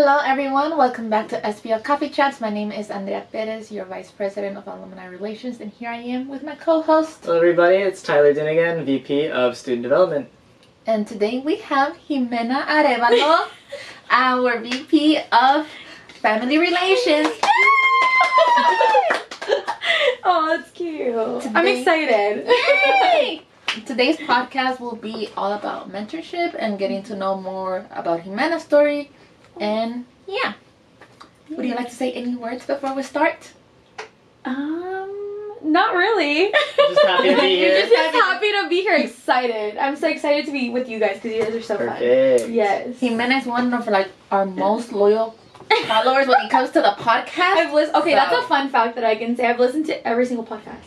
Hello, everyone. Welcome back to SPO Coffee Chats. My name is Andrea Perez, your Vice President of Alumni Relations, and here I am with my co-host. Hello, everybody. It's Tyler Dinigan, VP of Student Development. And today we have Ximena Arevalo, our VP of Family Relations. oh, that's cute. I'm excited. Today's podcast will be all about mentorship and getting to know more about Ximena's story. And yeah. Would you like to say any words before we start? Um, not really. Just happy to be here. Just, just happy to be here. Excited. I'm so excited to be with you guys because you guys are so fun. Perfect. Yes. Ximena is one of like our most loyal followers when it comes to the podcast. I've listened. Okay, So- that's a fun fact that I can say. I've listened to every single podcast.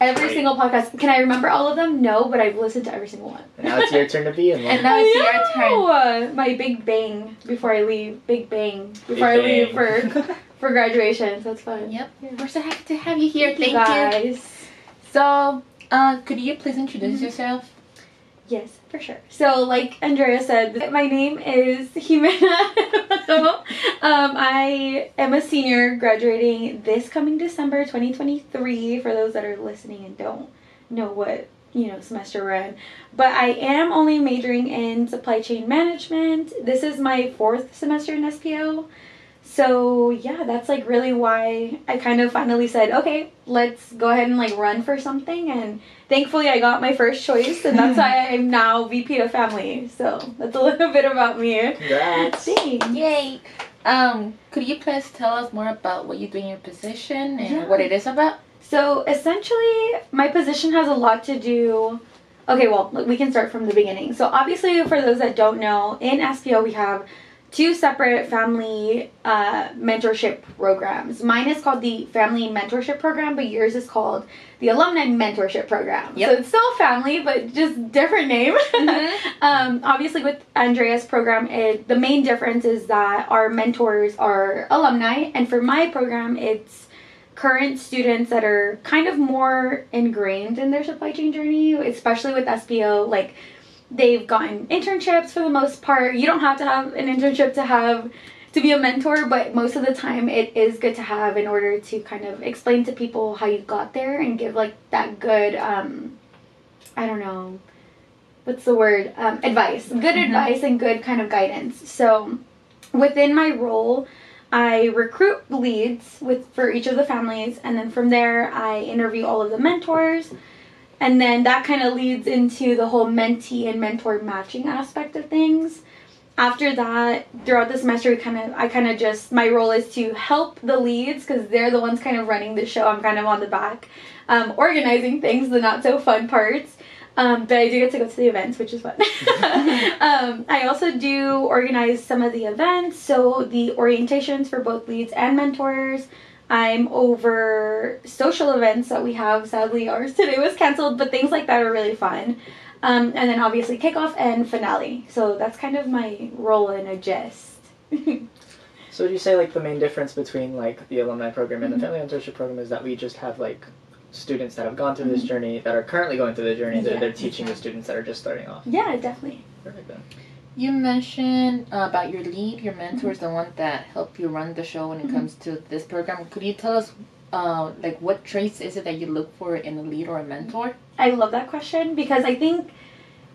Every Great. single podcast. Can I remember all of them? No, but I've listened to every single one. Now it's your turn to be in And now it's your I turn. know. My big bang before I leave. Big bang before I leave for for graduation. So it's fun. Yep. Yeah. We're so happy to have you here. Thank, you you. guys. So, uh, could you please introduce Mhm. yourself? Yes, for sure. So, like Andrea said, my name is Ximena. um, I am a senior graduating this coming December 2023 for those that are listening and don't know what, you know, semester we're in. But I am only majoring in supply chain management. This is my fourth semester in SPO. So, yeah, that's like really why I kind of finally said, okay, let's go ahead and like run for something and thankfully I got my first choice and that's why I'm now VP of family. So that's a little bit about me. Congrats. Thanks. Yay! Um, could you please tell us more about what you do in your position and Yeah. what it is about? So essentially my position has a lot to do Okay, well, we can start from the beginning. So obviously for those that don't know, in SPO we have two separate family uh, mentorship programs. Mine is called the Family Mentorship Program, but yours is called the Alumni Mentorship Program. Yep. So it's still family, but just different name. Mhm. um, obviously, with Andrea's program, it, the main difference is that our mentors are alumni, and for my program, it's current students that are kind of more ingrained in their supply chain journey, especially with SPO, Like, they've gotten internships for the most part. You don't have to have an internship to have to be a mentor, but most of the time it is good to have in order to kind of explain to people how you got there and give like that good um I don't know what's the word um, advice good Mhm. advice and good kind of guidance so within my role i recruit leads with for each of the families and then from there i interview all of the mentors and then that kind of leads into the whole mentee and mentor matching aspect of things. After that throughout the semester we kind of i kind of just my role is to help the leads because they're the ones kind of running the show. I'm kind of on the back um, organizing things the not so fun parts. Um, but i do get to go to the events which is fun. Um, i also do organize some of the events. So the orientations for both leads and mentors i'm over social events that we have sadly ours today was canceled but things like that are really fun um, and then obviously kickoff and finale. So that's kind of my role in a gist. So would you say like the main difference between like the alumni program and Mhm. the family mentorship program is that we just have like students that have gone through this Mhm. journey that are currently going through the journey that Yeah, they're teaching the students that are just starting off. yeah, definitely. Perfect then. You mentioned uh, about your lead, your mentor is the one that helped you run the show when it Mhm. comes to this program. Could you tell us, uh, like, what traits is it that you look for in a lead or a mentor? I love that question because I think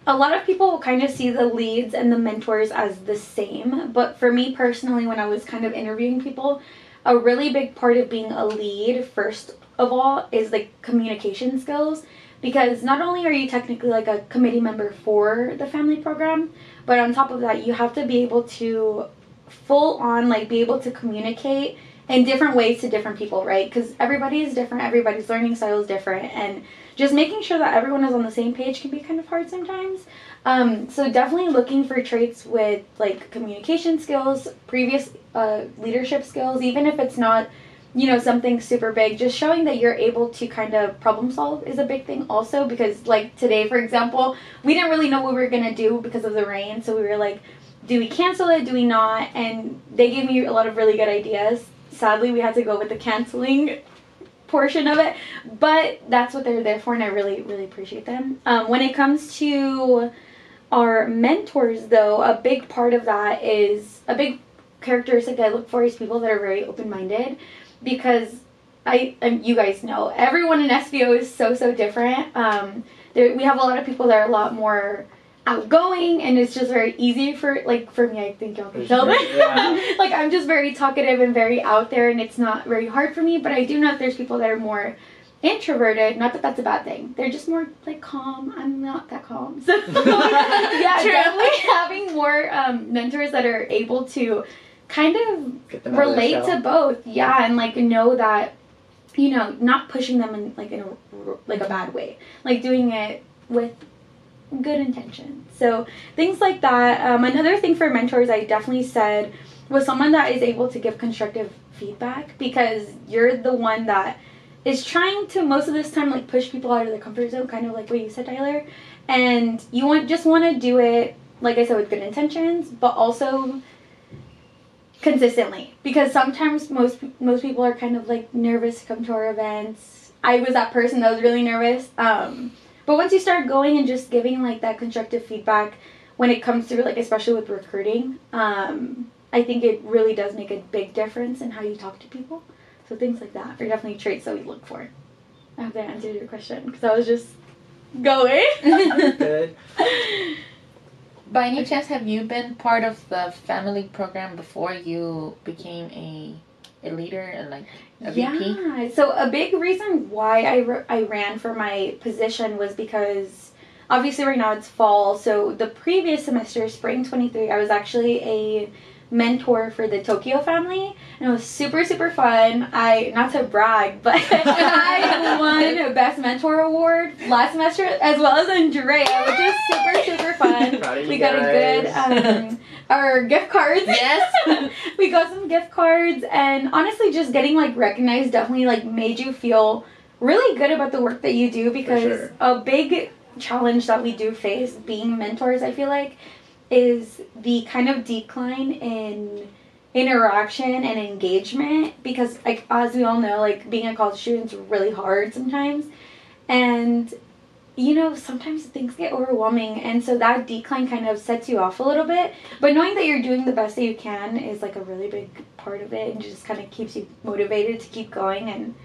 a lot of people kind of see the leads and the mentors as the same. But for me personally, when I was kind of interviewing people, a really big part of being a lead, first of all, is like communication skills. Because not only are you technically like a committee member for the family program, but on top of that, you have to be able to full on like be able to communicate in different ways to different people, right? Because everybody is different, everybody's learning style is different, and just making sure that everyone is on the same page can be kind of hard sometimes. Um, so definitely looking for traits with like communication skills, previous uh, leadership skills, even if it's not, you know, something super big. Just showing that you're able to kind of problem solve is a big thing also because like today, for example, we didn't really know what we were gonna do because of the rain, so we were like, do we cancel it? Do we not? And they gave me a lot of really good ideas. Sadly, we had to go with the canceling portion of it but that's what they're there for and i really really appreciate them um, when it comes to our mentors though a big part of that is a big characteristic I look for is people that are very open minded because I and you guys know everyone in SPO is so so different. Um, there, we have a lot of people that are a lot more outgoing and it's just very easy for like for me I think y'all can tell sure, that yeah. like I'm just very talkative and very out there and it's not very hard for me but I do know that there's people that are more introverted not that that's a bad thing they're just more like calm I'm not that calm so yeah True. definitely having more um, mentors that are able to kind of relate to both yeah and like know that you know not pushing them in like in a like a bad way like doing it with good intention. So things like that um, another thing for mentors i definitely said was someone that is able to give constructive feedback because you're the one that is trying to most of this time like push people out of their comfort zone kind of like what you said tyler and you want just want to do it like i said with good intentions but also consistently. Because sometimes most most people are kind of like nervous to come to our events. I was that person that was really nervous. Um, but once you start going and just giving like that constructive feedback when it comes to like especially with recruiting um, i think it really does make a big difference in how you talk to people. So things like that are definitely traits that we look for. I hope that answered your question because i was just going. Good. By any chance, have you been part of the family program before you became a a leader and like a VP? Yeah. So a big reason why I, I ran for my position was because obviously right now it's fall. So the previous semester, spring 23, I was actually a mentor for the Tokyo family and it was super super fun. I not to brag, but I won a best mentor award last semester as well as Andrea, which is super super fun. Proud of you We got a good um our gift cards. Yes. we got some gift cards and honestly just getting like recognized definitely like made you feel really good about the work that you do because sure. a big challenge that we do face being mentors i feel like is the kind of decline in interaction and engagement because like as we all know like being a college student is really hard sometimes. And you know sometimes things get overwhelming and so that decline kind of sets you off a little bit. But knowing that you're doing the best that you can is like a really big part of it and just kind of keeps you motivated to keep going and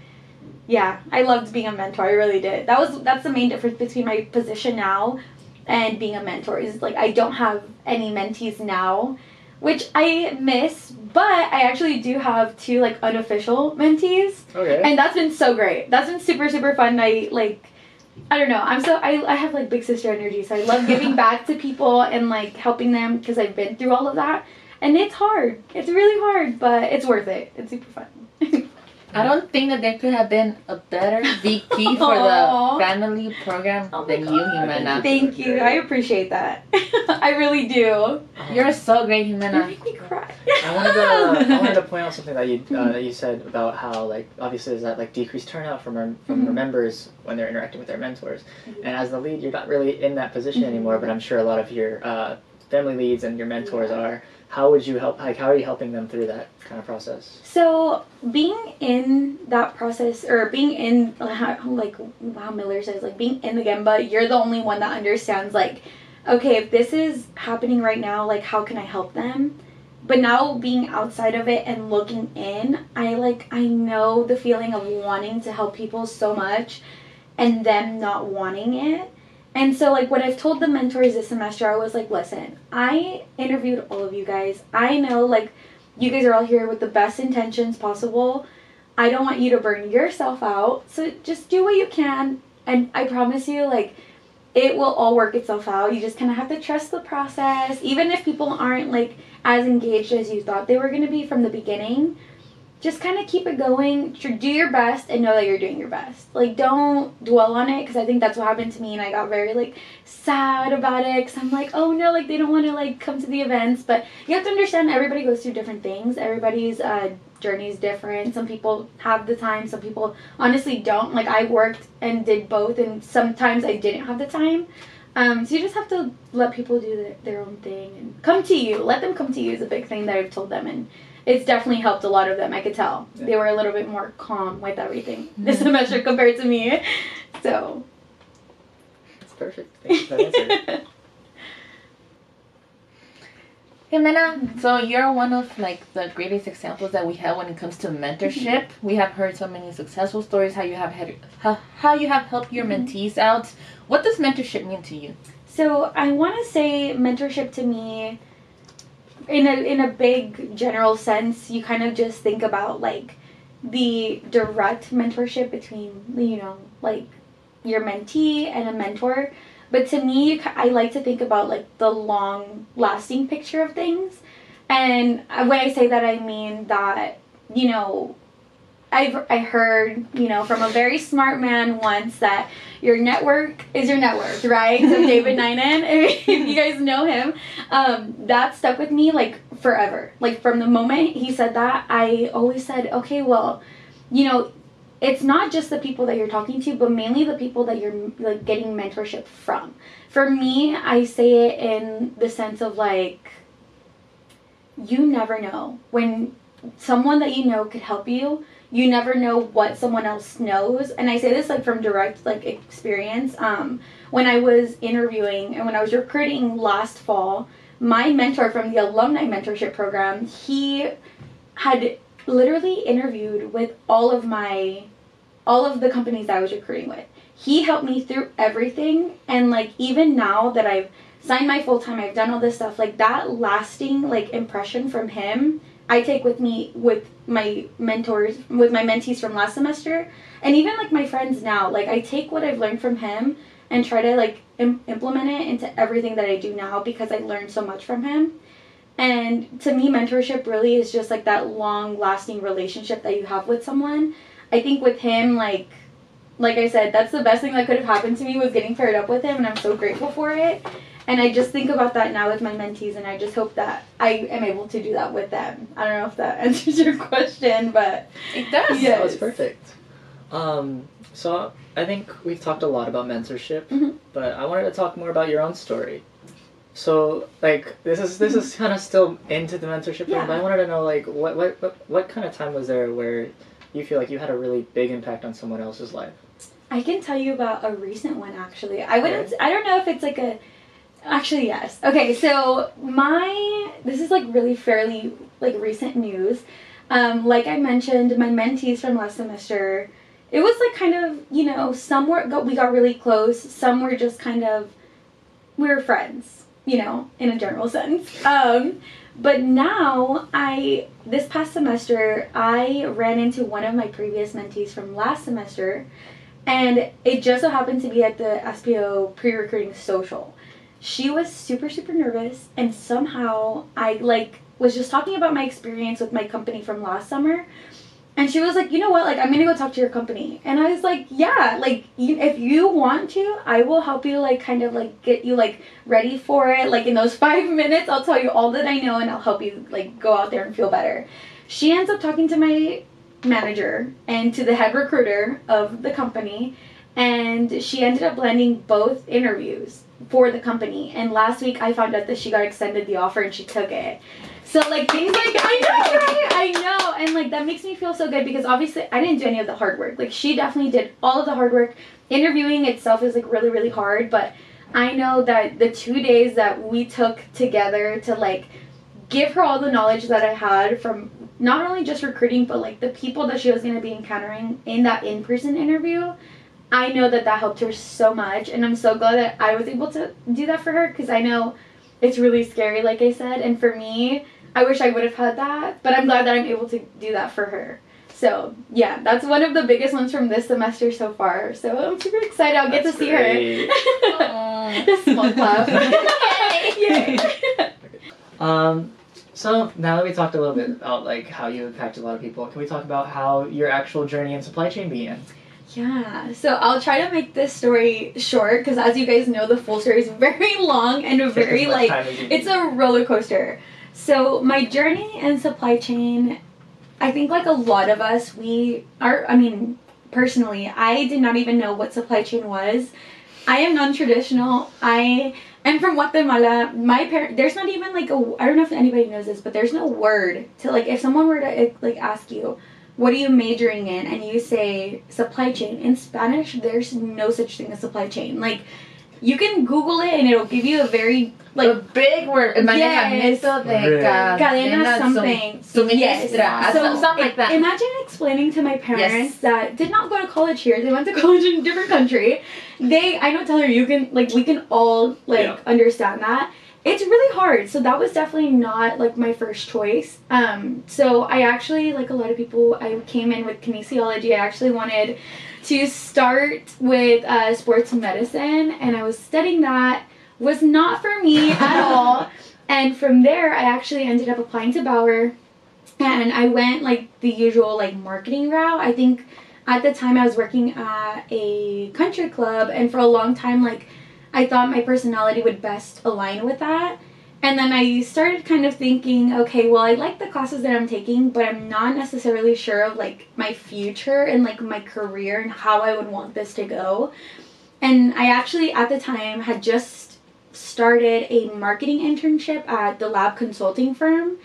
yeah i loved being a mentor i really did. That was that's the main difference between my position now and being a mentor is like i don't have any mentees now which i miss but i actually do have two like unofficial mentees Okay. and that's been so great that's been super super fun i like I don't know. I'm so I, I have like big sister energy, so I love giving back to people and like helping them because I've been through all of that. And it's hard. It's really hard, but it's worth it. It's super fun. I don't think that there could have been a better VP for the family program Oh than God. you, Ximena. Thank you. I appreciate that. I really do. You're so great, You make me cry. I wanted to I wanted to point out something that you uh, that you said about how like obviously there's that like decreased turnout from our from our Mhm. members when they're interacting with their mentors, Mhm. and as the lead you're not really in that position Mhm. anymore. But I'm sure a lot of your uh, family leads and your mentors are. How would you help? Like how are you helping them through that kind of process? So being in that process, or being in like wow Miller says, like being in the gemba, you're the only one that understands. Like, okay, if this is happening right now, like how can I help them? But now being outside of it and looking in, I like I know the feeling of wanting to help people so much, and them not wanting it. And so, like, what I've told the mentors this semester, I was like, listen, I interviewed all of you guys. I know, like, you guys are all here with the best intentions possible. I don't want you to burn yourself out. So just do what you can. And I promise you, like, it will all work itself out. You just kind of have to trust the process. Even if people aren't, like, as engaged as you thought they were going to be from the beginning, just kind of keep it going. Do your best and know that you're doing your best. Like, don't dwell on it because I think that's what happened to me. And I got very, like, sad about it because I'm like, oh no, like, they don't want to, like, come to the events. But you have to understand everybody goes through different things. Everybody's uh, journey is different. Some people have the time, some people honestly don't. Like, I worked and did both, and sometimes I didn't have the time. Um, so you just have to let people do their, their own thing and come to you. Let them come to you is a big thing that I've told them, and it's definitely helped a lot of them. I could tell they were a little bit more calm with everything this mm-hmm. semester compared to me. So That's perfect. Thanks for that answer. Ximena, um, so you're one of like the greatest examples that we have when it comes to mentorship. Mm-hmm. We have heard so many successful stories how you have had how, how you have helped your mm-hmm. mentees out. What does mentorship mean to you? So I want to say mentorship to me, in a in a big general sense, you kind of just think about like the direct mentorship between you know like your mentee and a mentor. But to me, I like to think about like the long lasting picture of things. And uh, when I say that, I mean that you know I've I heard you know from a very smart man once that your network is your net worth, right? So David Ninan, if you guys know him, um, that stuck with me like forever. Like from the moment he said that, I always said, okay, well, you know, it's not just the people that you're talking to, but mainly the people that you're like getting mentorship from. For me, I say it in the sense of like, you never know when someone that you know could help you you never know what someone else knows. And i say this like from direct like experience. Um, when i was interviewing and when i was recruiting last fall my mentor from the alumni mentorship program he had literally interviewed with all of my all of the companies i was recruiting with. He helped me through everything. And like even now that i've signed my full time i've done all this stuff like that lasting like impression from him I take with me with my mentors, with my mentees from last semester, and even like my friends now. Like I take what I've learned from him and try to like Im- implement it into everything that I do now because I learned so much from him. And to me, mentorship really is just like that long lasting relationship that you have with someone. I think with him, like, like I said, that's the best thing that could have happened to me was getting paired up with him, and I'm so grateful for it. And I just think about that now with my mentees, and I just hope that I am able to do that with them. I don't know if that answers your question, but it does. Yeah, it's perfect. Um, so I think we've talked a lot about mentorship, mm-hmm. but I wanted to talk more about your own story. So, like, this is this is kind of still into the mentorship yeah. thing, but I wanted to know, like, what, what what what kind of time was there where you feel like you had a really big impact on someone else's life? I can tell you about a recent one actually. I wouldn't. I don't know if it's like a Actually, yes. Okay, so my this is like really fairly like recent news. Um, like I mentioned, my mentees from last semester, it was like kind of you know some were got, we got really close. Some were just kind of we were friends, you know, in a general sense. Um, but now I this past semester I ran into one of my previous mentees from last semester, and it just so happened to be at the SPO pre-recruiting social she was super super nervous and somehow i like was just talking about my experience with my company from last summer and she was like you know what? Like i'm gonna go talk to your company. And i was like yeah like you, if you want to i will help you like kind of like get you like ready for it. Like in those five minutes i'll tell you all that i know and i'll help you like go out there and feel better. She ends up talking to my manager and to the head recruiter of the company and she ended up landing both interviews for the company. And last week I found out that she got extended the offer and she took it. So like things like I know, right? I know, and like that makes me feel so good because obviously I didn't do any of the hard work. Like she definitely did all of the hard work. Interviewing itself is like really really hard, but I know that the two days that we took together to like give her all the knowledge that I had from not only just recruiting but like the people that she was going to be encountering in that in-person interview I know that that helped her so much, and I'm so glad that I was able to do that for her because I know it's really scary, like I said, and for me, I wish I would have had that, but I'm glad that I'm able to do that for her. So yeah, that's one of the biggest ones from this semester so far. So I'm super excited. I'll get to see great. her. Just small clap. Yay! um, so now that we talked a little bit about like how you impacted a lot of people, can we talk about how your actual journey in supply chain began? Yeah, so I'll try to make this story short because, as you guys know, the full story is very long and very like it's a roller coaster. So my journey in supply chain, I think like a lot of us, we are. I mean, personally, I did not even know what supply chain was. I am non-traditional. I am from Guatemala. My parent, there's not even like a. I don't know if anybody knows this, but there's no word to like if someone were to like ask you what are you majoring in and you say supply chain in spanish there's no such thing as supply chain like you can Google it and it'll give you a very Like like a big word, manejamiento de Really? cadena cadena something. sum- Yes. so, something like that. Imagine explaining to my parents Yes. that did not go to college here. They went to college in a different country. They, I know, tell her you can like we can all like Yeah. understand that. It's really hard. So that was definitely not like my first choice. Um, so I actually like a lot of people. I came in with kinesiology. I actually wanted to start with uh, sports medicine, and I was studying that. Was not for me at all. And from there, I actually ended up applying to Bauer, and I went like the usual like marketing route. I think at the time I was working at a country club, and for a long time, like I thought my personality would best align with that. And then I started kind of thinking, okay, well, I like the classes that I'm taking, but I'm not necessarily sure of like my future and like my career and how I would want this to go. And I actually, at the time, had just started a marketing internship at the lab consulting firm.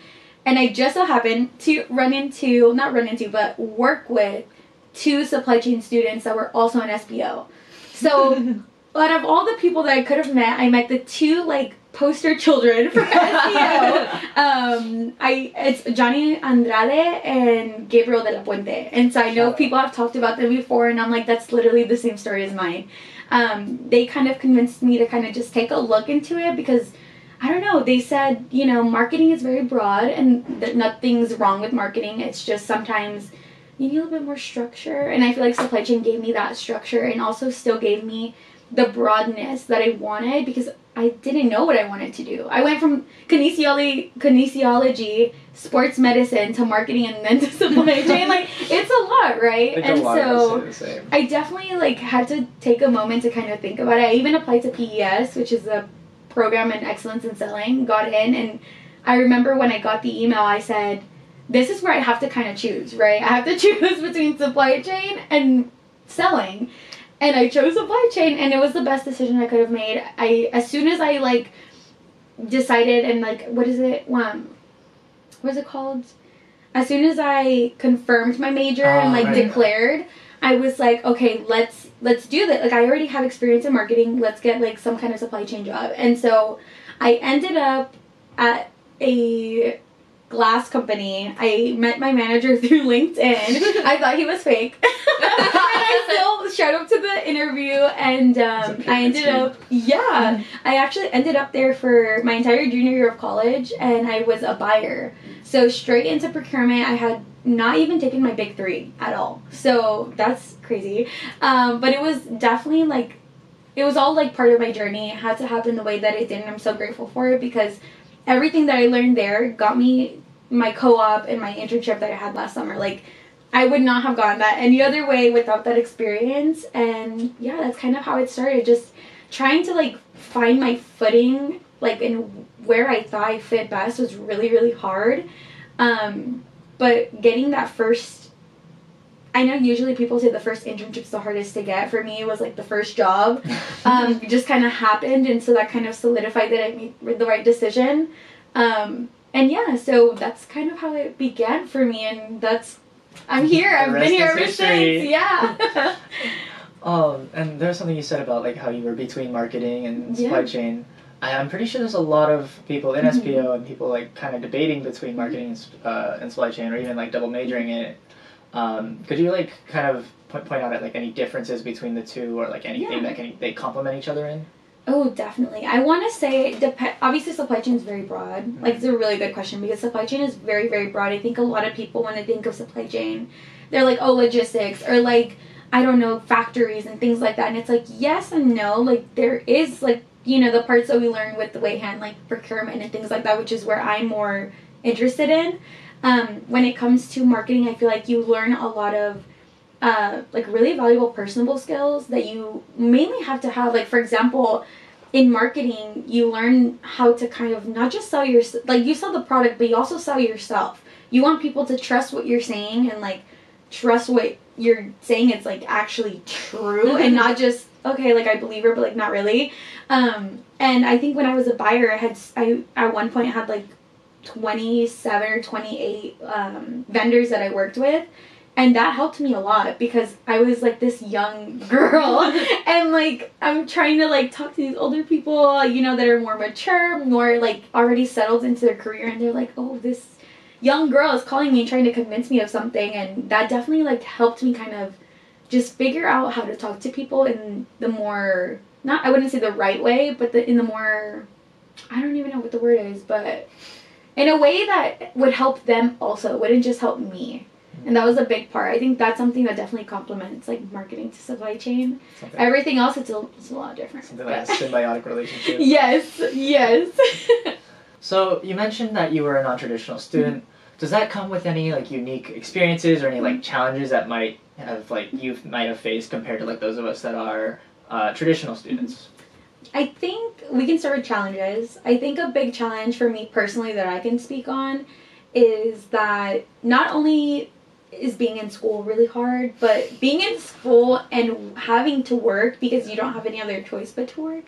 And I just so happened to run into, not run into, but work with two supply chain students that were also in SPO. So out of all the people that I could have met, I met the two like poster children for SPO. um, I it's Johnny Andrade and Gabriel de la Puente, and so I know people have talked about them before, and I'm like, that's literally the same story as mine. Um, they kind of convinced me to kind of just take a look into it because. I don't know. They said, you know, marketing is very broad and that nothing's wrong with marketing. It's just sometimes you need a little bit more structure. And I feel like supply chain gave me that structure and also still gave me the broadness that I wanted because I didn't know what I wanted to do. I went from kinesiology, kinesiology, sports medicine to marketing and then to supply chain. Like it's a lot, right? Like and a lot so. I definitely like had to take a moment to kind of think about it. I even applied to PES, which is a program in excellence in selling, got in and I remember when I got the email I said, This is where I have to kind of choose, right? I have to choose between supply chain and selling. And I chose supply chain and it was the best decision I could have made. I as soon as I like decided and like what is it? Um what is it called? As soon as I confirmed my major and Ah, like right. declared, I was like, okay, let's let's do that. Like I already have experience in marketing. Let's get like some kind of supply chain job. And so I ended up at a glass company. I met my manager through LinkedIn. I thought he was fake. and I still showed up to the interview and um, I ended up yeah. I actually ended up there for my entire junior year of college and I was a buyer. So straight into procurement, I had not even taken my big three at all. So that's crazy. Um, but it was definitely like, it was all like part of my journey. It had to happen the way that it did, and I'm so grateful for it because everything that I learned there got me my co-op and my internship that I had last summer. Like, I would not have gotten that any other way without that experience. And yeah, that's kind of how it started. Just trying to like find my footing, like in where I thought I fit best was really, really hard. Um, but getting that first, I know usually people say the first internship's the hardest to get. For me, it was like the first job. Um, it just kind of happened, and so that kind of solidified that I made the right decision. Um, and yeah, so that's kind of how it began for me, and that's I'm here. I've been here ever since. Yeah. Um, and there's something you said about like how you were between marketing and supply Yeah. chain. I, I'm pretty sure there's a lot of people in Mhm. SPO and people like kind of debating between marketing and, uh, and supply chain, or even like double majoring in it. Um, could you like kind of point, point out at like any differences between the two, or like anything Yeah. that can they complement each other in? Oh, definitely. I want to say, dep- obviously, supply chain is very broad. Like, it's a really good question because supply chain is very, very broad. I think a lot of people, when they think of supply chain, they're like, oh, logistics, or like, I don't know, factories and things like that. And it's like, yes and no. Like, there is, like, you know, the parts that we learn with the way hand, like procurement and things like that, which is where I'm more interested in. Um, when it comes to marketing, I feel like you learn a lot of uh, like really valuable personable skills that you mainly have to have. Like for example, in marketing, you learn how to kind of not just sell your like you sell the product, but you also sell yourself. You want people to trust what you're saying and like trust what you're saying. It's like actually true and not just okay, like I believe her, but like not really. Um, and I think when I was a buyer, I had i at one point had like 27 or 28 um, vendors that I worked with. and that helped me a lot because I was like this young girl and like I'm trying to like talk to these older people, you know, that are more mature, more like already settled into their career and they're like, "Oh, this young girl is calling me and trying to convince me of something." And that definitely like helped me kind of just figure out how to talk to people in the more not I wouldn't say the right way, but the in the more I don't even know what the word is, but in a way that would help them also. It wouldn't just help me and that was a big part. I think that's something that definitely complements like marketing to supply chain. Something, Everything else, it's a, it's a lot different. something like a symbiotic relationship. yes, yes. So you mentioned that you were a non-traditional student. Mm-hmm. Does that come with any like unique experiences or any like mm-hmm. challenges that might have like you might have faced compared to like those of us that are uh, traditional students? Mm-hmm. I think we can start with challenges. I think a big challenge for me personally that I can speak on is that not only is being in school really hard, but being in school and having to work because you don't have any other choice but to work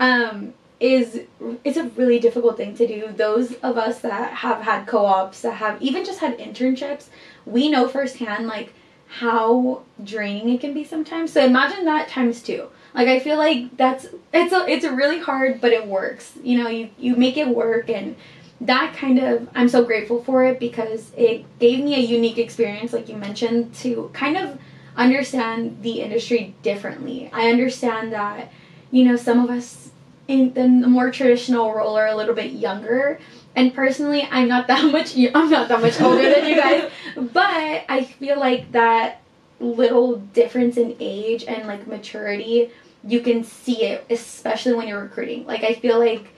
um, is it's a really difficult thing to do. Those of us that have had co-ops, that have even just had internships, we know firsthand like how draining it can be sometimes. So imagine that times two. Like I feel like that's it's a, it's really hard, but it works. You know, you you make it work and that kind of I'm so grateful for it because it gave me a unique experience like you mentioned to kind of understand the industry differently. I understand that you know some of us in the more traditional role are a little bit younger and personally I'm not that much I'm not that much older than you guys but I feel like that little difference in age and like maturity you can see it especially when you're recruiting like I feel like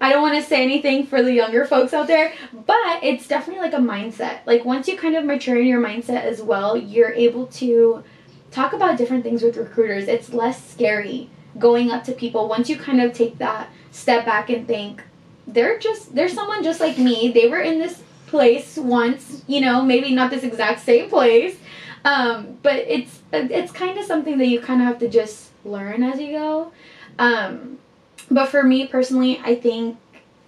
I don't want to say anything for the younger folks out there, but it's definitely like a mindset. Like once you kind of mature in your mindset as well, you're able to talk about different things with recruiters. It's less scary going up to people once you kind of take that step back and think they're just they're someone just like me. They were in this place once, you know, maybe not this exact same place. Um, but it's it's kind of something that you kind of have to just learn as you go. Um, but for me personally, I think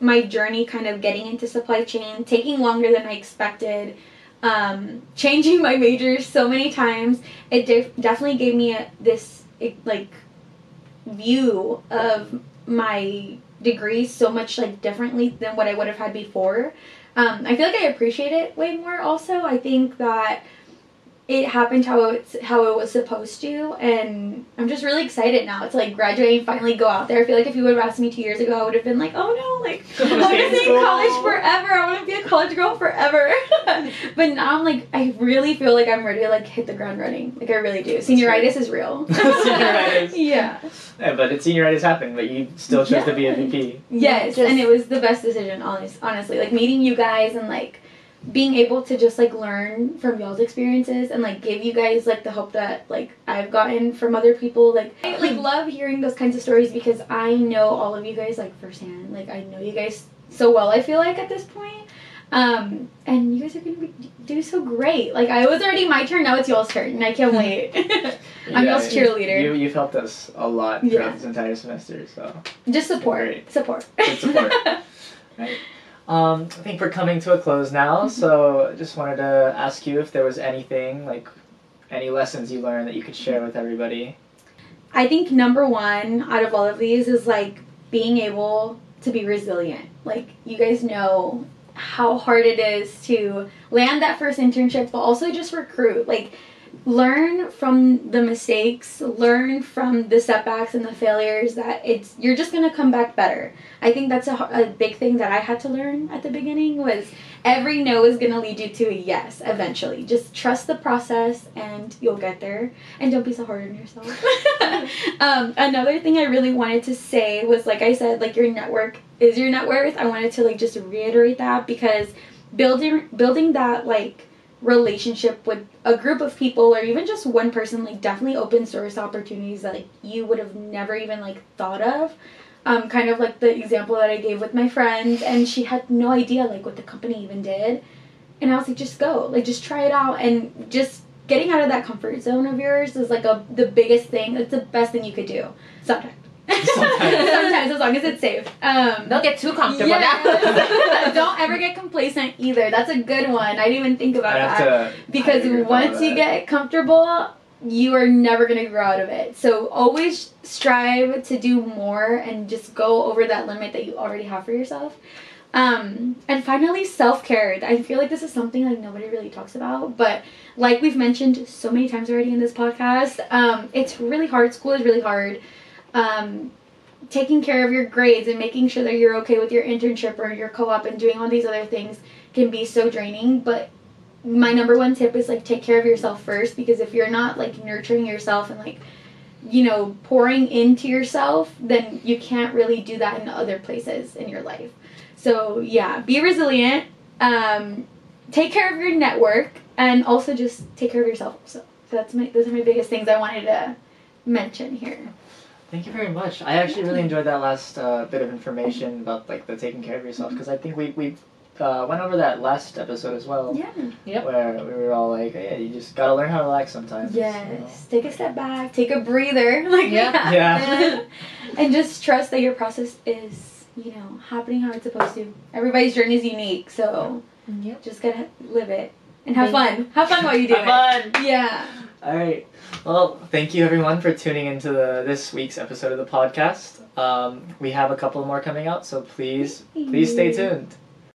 my journey kind of getting into supply chain taking longer than I expected, um, changing my major so many times, it def- definitely gave me a, this like view of my degree so much like differently than what I would have had before. Um, I feel like I appreciate it way more. Also, I think that it happened how it's how it was supposed to and i'm just really excited now. To like graduate and finally go out there. I feel like if you would have asked me two years ago i would have been like oh no like i want to stay in college forever. I want to be a college girl forever. But now i'm like i really feel like i'm ready to like hit the ground running. Like i really do. Senioritis is real. Senioritis. yeah. Yeah, but it's senioritis happened, but you still chose to be a VP. Yes, Just- and it was the best decision, honest, honestly. Like meeting you guys and like being able to just like learn from y'all's experiences and like give you guys like the hope that like I've gotten from other people. Like I like love hearing those kinds of stories because I know all of you guys like firsthand. Like I know you guys so well. I feel like at this point. Um, and you guys are gonna be, do so great. Like I was already my turn, now it's y'all's turn, and I can't wait. I'm Yeah, y'all's cheerleader. You you've helped us a lot Yeah. throughout this entire semester, so Just support, Great. support, Good support. right. Um, I think we're coming to a close now, so I just wanted to ask you if there was anything like any lessons you learned that you could share with everybody. I think number one out of all of these is like being able to be resilient. Like you guys know how hard it is to land that first internship, but also just recruit. Like learn from the mistakes, learn from the setbacks and the failures that it's you're just going to come back better. I think that's a, a big thing that I had to learn at the beginning was every no is going to lead you to a yes eventually. Just trust the process and you'll get there and don't be so hard on yourself. um, another thing I really wanted to say was like I said like your network is your net worth. I wanted to like just reiterate that because building building that like relationship with a group of people or even just one person like definitely opens doors to opportunities that like you would have never even like thought of um, kind of like the example that I gave with my friend, and she had no idea like what the company even did, and I was like, just go, like just try it out, and just getting out of that comfort zone of yours is like a the biggest thing. It's the best thing you could do. Subject. Sometimes. Sometimes, as long as it's safe. Um, Don't get too comfortable now. Yes. Don't ever get complacent either. That's a good one. I didn't even think about that. to because agree with once you get comfortable, you are never going to grow out of it. So always strive to do more and just go over that limit that you already have for yourself. Um, and finally, self care. I feel like this is something like nobody really talks about, but like we've mentioned so many times already in this podcast, um, it's really hard. School is really hard. Um, taking care of your grades and making sure that you're okay with your internship or your co-op and doing all these other things can be so draining. But my number one tip is like take care of yourself first because if you're not like nurturing yourself and like you know pouring into yourself, then you can't really do that in other places in your life. So yeah, be resilient. Um, take care of your network and also just take care of yourself. So, so that's my those are my biggest things I wanted to mention here. Thank you very much. I actually really enjoyed that last uh, bit of information about like the taking care of yourself because I think we we uh, went over that last episode as well. Yeah. Yep. Where we were all like, yeah, you just gotta learn how to relax sometimes. you know? Yes. Take a step back. Take a breather. Like Yeah. Yeah. and just trust that your process is, you know, happening how it's supposed to. Everybody's journey is unique, so Yep. just gotta live it and have fun. Have fun while you do Have it. fun. Yeah. All right. Well, thank you everyone for tuning into the this week's episode of the podcast. Um, we have a couple more coming out, so please please stay tuned.